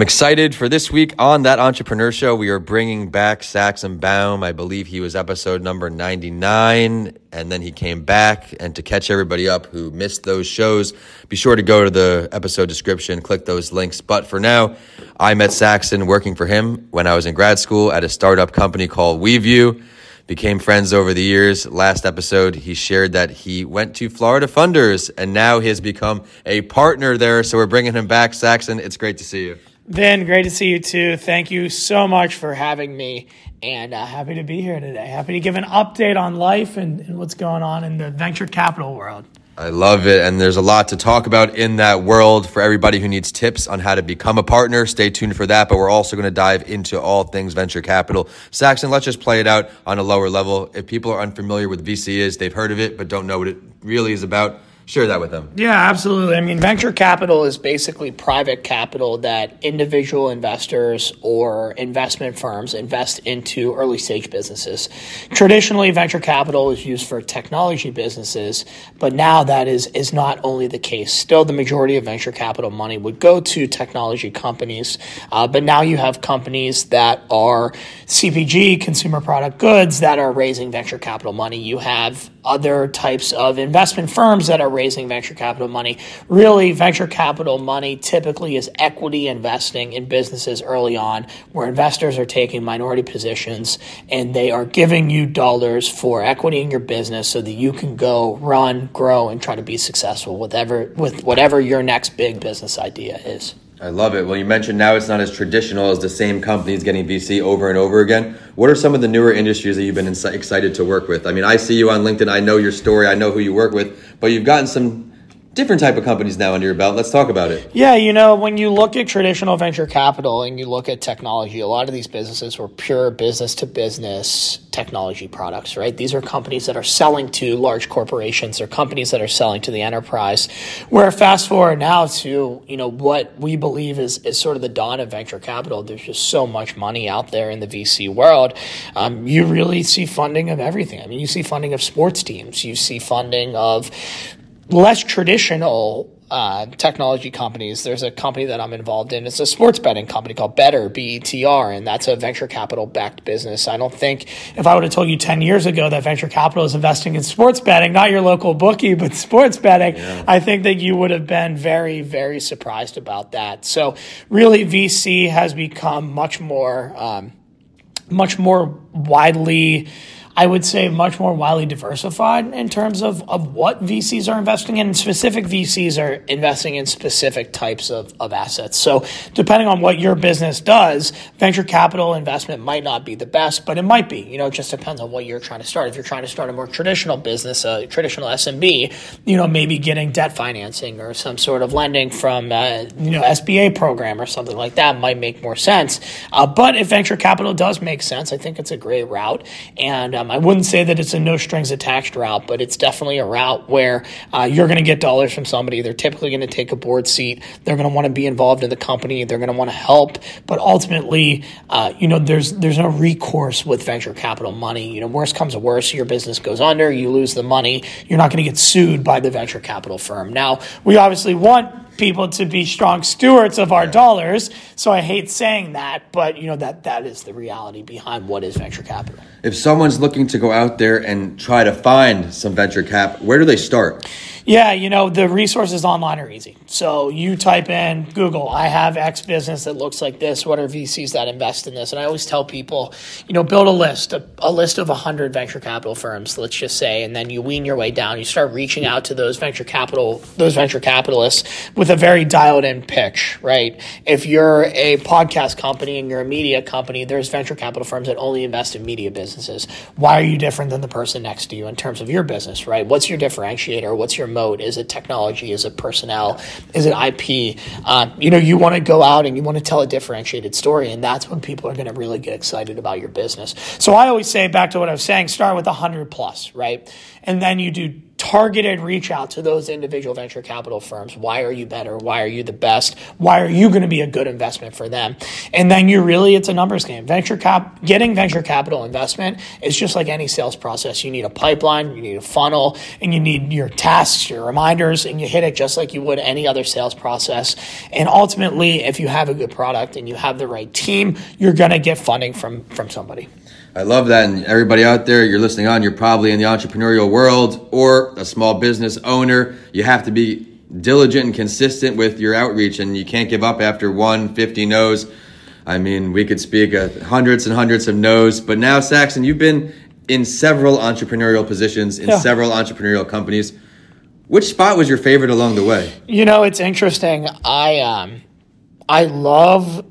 I'm excited for this week on that entrepreneur show. We are bringing back Saxon Baum. I believe he was episode number 99, and then he came back. And to catch everybody up who missed those shows, be sure to go to the episode description, click those links. But for now, I met Saxon working for him when I was in grad school at a startup company called WeVue became friends over the years. Last episode, he shared that he went to Florida Funders and now he has become a partner there. So we're bringing him back. Saxon, it's great to see you. Vin, great to see you too. Thank you so much for having me and uh, happy to be here today. Happy to give an update on life and, and what's going on in the venture capital world. I love it. And there's a lot to talk about in that world for everybody who needs tips on how to become a partner. Stay tuned for that. But we're also going to dive into all things venture capital. Saxon, let's just play it out on a lower level. If people are unfamiliar with VC is, they've heard of it, but don't know what it really is about share that with them. Yeah, absolutely. I mean, venture capital is basically private capital that individual investors or investment firms invest into early stage businesses. Traditionally, venture capital is used for technology businesses, but now that is is not only the case. Still, the majority of venture capital money would go to technology companies, uh, but now you have companies that are CPG, consumer product goods, that are raising venture capital money. You have other types of investment firms that are raising venture capital money. Really, venture capital money typically is equity investing in businesses early on, where investors are taking minority positions and they are giving you dollars for equity in your business so that you can go run, grow, and try to be successful with, ever, with whatever your next big business idea is. I love it. Well, you mentioned now it's not as traditional as the same companies getting VC over and over again. What are some of the newer industries that you've been excited to work with? I mean, I see you on LinkedIn. I know your story. I know who you work with, but you've gotten some different type of companies now under your belt. Let's talk about it. Yeah, you know, when you look at traditional venture capital and you look at technology, a lot of these businesses were pure business to business technology products, right? These are companies that are selling to large corporations or companies that are selling to the enterprise. Where fast forward now to, you know, what we believe is, is sort of the dawn of venture capital. There's just so much money out there in the VC world. Um, you really see funding of everything. I mean, you see funding of sports teams, you see funding of less traditional uh, technology companies. There's a company that I'm involved in. It's a sports betting company called Betr, B E T R, and that's a venture capital backed business. I don't think if I would have told you 10 years ago that venture capital is investing in sports betting, not your local bookie, but sports betting, yeah. I think that you would have been very, very surprised about that. So, really, VC has become much more, um, much more widely I would say much more widely diversified in terms of, of what VCs are investing in. Specific VCs are investing in specific types of, of assets. So, depending on what your business does, venture capital investment might not be the best, but it might be. You know, it just depends on what you're trying to start. If you're trying to start a more traditional business, a traditional SMB, you know, maybe getting debt financing or some sort of lending from, uh, you know, SBA program or something like that might make more sense. Uh, but if venture capital does make sense, I think it's a great route. And um, I wouldn't say that it's a no strings attached route, but it's definitely a route where uh, you're going to get dollars from somebody. They're typically going to take a board seat. They're going to want to be involved in the company. They're going to want to help. But ultimately, uh, you know, there's there's no recourse with venture capital money. You know, worst comes to worst, your business goes under, you lose the money. You're not going to get sued by the venture capital firm. Now, we obviously want people to be strong stewards of our dollars. So I hate saying that, but you know that that is the reality behind what is venture capital. If someone's looking to go out there and try to find some venture cap, where do they start? Yeah, you know, the resources online are easy. So you type in Google, I have X business that looks like this. What are VCs that invest in this? And I always tell people, you know, build a list, a, a list of 100 venture capital firms, let's just say, and then you wean your way down. You start reaching out to those venture capital, those venture capitalists with a very dialed in pitch, right? If you're a podcast company and you're a media company, there's venture capital firms that only invest in media businesses. Why are you different than the person next to you in terms of your business, right? What's your differentiator? What's your Is it technology? Is it personnel? Is it IP? Uh, you know, you want to go out and you want to tell a differentiated story, and that's when people are going to really get excited about your business. So I always say back to what I was saying: start with a hundred plus, right, and then you do targeted reach out to those individual venture capital firms. Why are you better? Why are you the best? Why are you going to be a good investment for them? And then you really, it's a numbers game. Venture cap, getting venture capital investment is just like any sales process. You need a pipeline, you need a funnel, and you need your tasks, your reminders, and you hit it just like you would any other sales process. And ultimately, if you have a good product and you have the right team, you're going to get funding from, from somebody. I love that. And everybody out there, you're listening on, you're probably in the entrepreneurial world or a small business owner. You have to be diligent and consistent with your outreach, and you can't give up after one 50 no's. I mean, we could speak of hundreds and hundreds of no's, but now, Saxon, you've been in several entrepreneurial positions in yeah. several entrepreneurial companies. Which spot was your favorite along the way? You know, it's interesting. I um, I love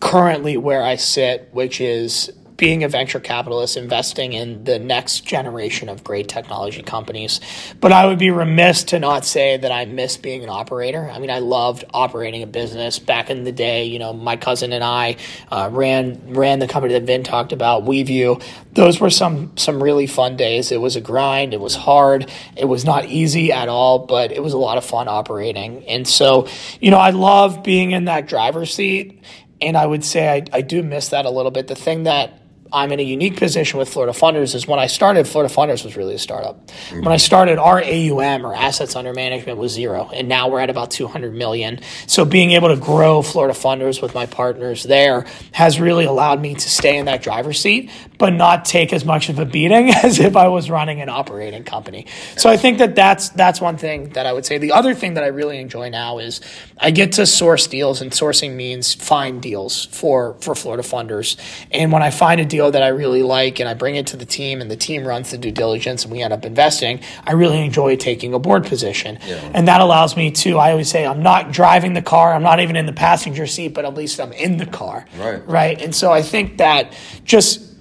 currently where I sit, which is being a venture capitalist, investing in the next generation of great technology companies. But I would be remiss to not say that I miss being an operator. I mean, I loved operating a business back in the day. You know, my cousin and I uh, ran ran the company that Vin talked about, WeVue. Those were some some really fun days. It was a grind. It was hard. It was not easy at all, but it was a lot of fun operating. And so, you know, I love being in that driver's seat and I would say I, I do miss that a little bit. The thing that I'm in a unique position with Florida Funders is when I started, Florida Funders was really a startup. When I mhm. started, our AUM or assets under management was zero, and now we're at about 200 million. So being able to grow Florida Funders with my partners there has really allowed me to stay in that driver's seat, but not take as much of a beating as if I was running an operating company. So I think that that's that's one thing that I would say. The other thing that I really enjoy now is I get to source deals, and sourcing means find deals for for Florida Funders. And when I find a deal that I really like and I bring it to the team and the team runs the due diligence and we end up investing, I really enjoy taking a board position. Yeah. And that allows me to, I always say, I'm not driving the car, I'm not even in the passenger seat, but at least I'm in the car. Right. Right. And so I think that just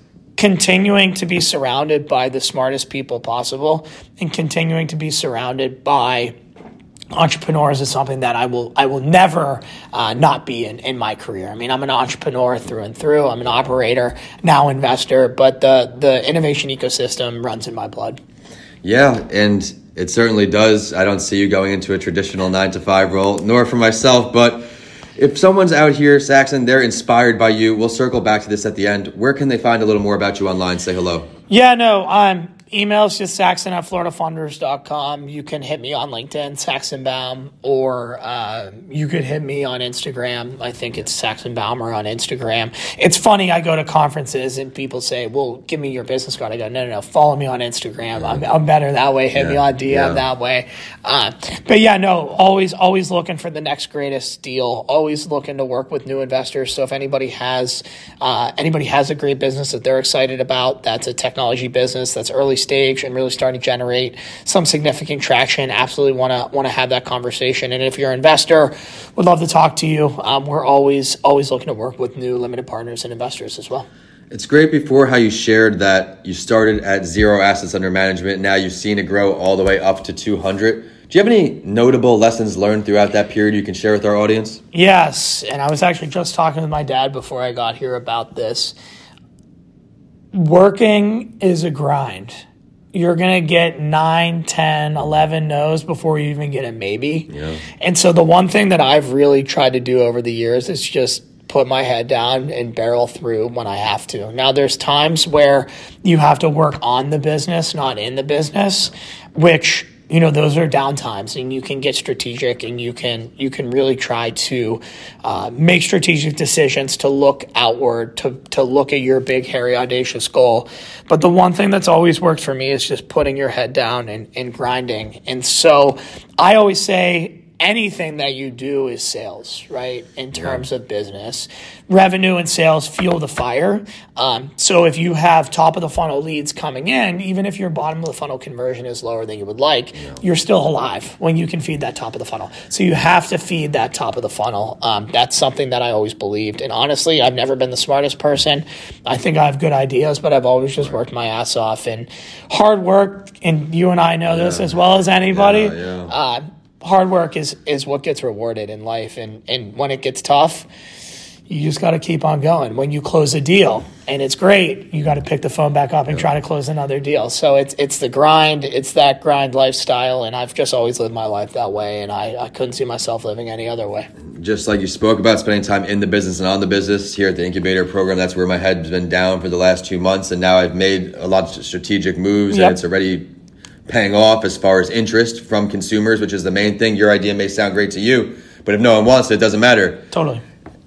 continuing to be surrounded by the smartest people possible and continuing to be surrounded by entrepreneurs is something that I will I will never uh, not be in in my career. I mean, I'm an entrepreneur through and through. I'm an operator, now investor, but the the innovation ecosystem runs in my blood. Yeah, and it certainly does. I don't see you going into a traditional nine to five role, nor for myself, but. If someone's out here, Saxon, they're inspired by you. We'll circle back to this at the end. Where can they find a little more about you online? Say hello. Yeah, no, I'm emails just saxon at floridafunders.com. You can hit me on LinkedIn, Saxon Baum, or uh, you could hit me on Instagram. I think it's Saxon Baumer on Instagram. It's funny, I go to conferences and people say, well, give me your business card. I go, no, no, no, follow me on Instagram. I'm, I'm better that way. Hit yeah. me on DM yeah. that way. Uh, but yeah, no, always, always looking for the next greatest deal. Always looking to work with new investors. So if anybody has, uh, anybody has a great business that they're excited about, that's a technology business, that's early stage and really starting to generate some significant traction, absolutely want to want to have that conversation. And if you're an investor, would love to talk to you. Um, we're always always looking to work with new limited partners and investors as well. It's great before how you shared that you started at zero assets under management. Now you've seen it grow all the way up to 200. Do you have any notable lessons learned throughout that period you can share with our audience? Yes. And I was actually just talking with my dad before I got here about this. Working is a grind you're going to get 9, 10, 11 no's before you even get a maybe. Yeah. And so the one thing that I've really tried to do over the years is just put my head down and barrel through when I have to. Now there's times where you have to work on the business, not in the business, which you know those are downtimes and you can get strategic and you can you can really try to uh, make strategic decisions to look outward to to look at your big hairy audacious goal. But the one thing that's always worked for me is just putting your head down and, and grinding. And so i always say anything that you do is sales, right? In terms of business, revenue and sales fuel the fire. Um, so if you have top of the funnel leads coming in, even if your bottom of the funnel conversion is lower than you would like, yeah. you're still alive when you can feed that top of the funnel. So you have to feed that top of the funnel. Um, that's something that I always believed. And honestly, I've never been the smartest person. I think I have good ideas, but I've always just worked my ass off and hard work. And you and I know yeah. this as well as anybody. Yeah, uh, hard work is is what gets rewarded in life and and when it gets tough you just got to keep on going. When you close a deal and it's great, you got to pick the phone back up and try to close another deal. So it's it's the grind, it's that grind lifestyle, and I've just always lived my life that way, and I, I couldn't see myself living any other way. Just like you spoke about spending time in the business and on the business here at the incubator program, that's where my head's been down for the last two months, and now I've made a lot of strategic moves, Yep. and it's already paying off as far as interest from consumers, which is the main thing. Your idea may sound great to you, but if no one wants it, it doesn't matter. Totally.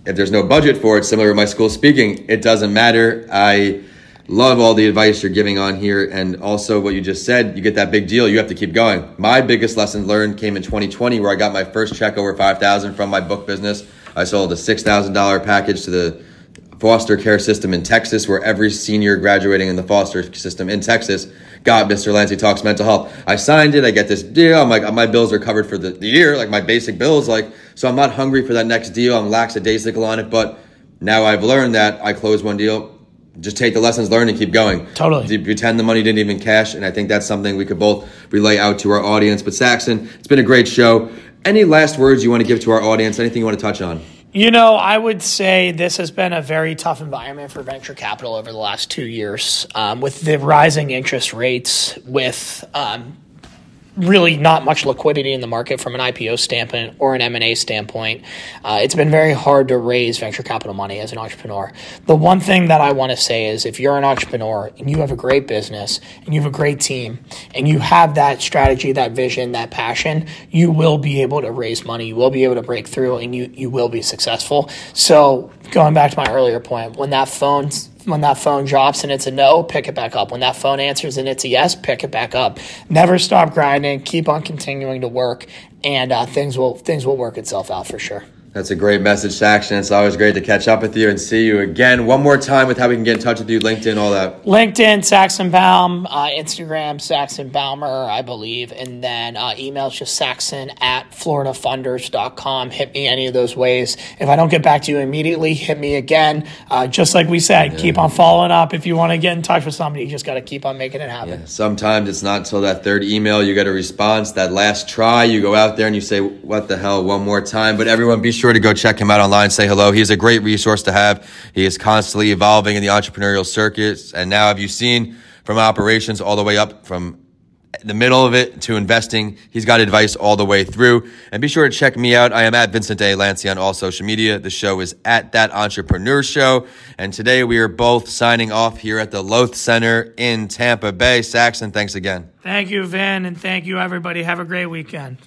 if there's no budget for it, similar to my school speaking, it doesn't matter. I love all the advice you're giving on here. And also what you just said, you get that big deal, you have to keep going. My biggest lesson learned came in 2020 where I got my first check over 5000 from my book business. I sold a $6,000 package to the foster care system in Texas, where every senior graduating in the foster system in Texas got Mr. Lancy Talks Mental Health. I signed it. I get this deal. I'm like, my bills are covered for the, the year, like my basic bills. Like, so I'm not hungry for that next deal. I'm lackadaisical on it. But now I've learned that I close one deal. Just take the lessons learned and keep going. Totally. You Pretend the money didn't even cash. And I think that's something we could both relay out to our audience. But Saxon, it's been a great show. Any last words you want to give to our audience? Anything you want to touch on? You know, I would say this has been a very tough environment for venture capital over the last two years um, with the rising interest rates, with um, really not much liquidity in the market from an IPO standpoint or an M&A standpoint. Uh, it's been very hard to raise venture capital money as an entrepreneur. The one thing that I want to say is if you're an entrepreneur and you have a great business and you have a great team and you have that strategy, that vision, that passion, you will be able to raise money, you will be able to break through and you you will be successful. So, going back to my earlier point, when that phone when that phone drops and it's a no, pick it back up. When that phone answers and it's a yes, pick it back up. Never stop grinding. Keep on continuing to work, and uh, things will things will work itself out for sure. That's a great message, Saxon. It's always great to catch up with you and see you again. One more time with how we can get in touch with you, LinkedIn, all that. LinkedIn, Saxon Baum, uh, Instagram, Saxon Baumer, I believe, and then uh, email just saxon at floridafunders.com. Hit me any of those ways. If I don't get back to you immediately, hit me again. Uh, just like we said, keep on following up. If you want to get in touch with somebody, you just got to keep on making it happen. Sometimes it's not until that third email you get a response. That last try, you go out there and you say, What the hell, one more time. But everyone, be sure to go check him out online, say hello. He's a great resource to have. He is constantly evolving in the entrepreneurial circuits. And now, have you seen from operations all the way up from the middle of it to investing. He's got advice all the way through. And be sure to check me out. I am at Vincent A. Lancy on all social media. The show is at That Entrepreneur Show. And today we are both signing off here at the Lowth Center in Tampa Bay. Saxon, thanks again. Thank you, Vin, and thank you, everybody. Have a great weekend.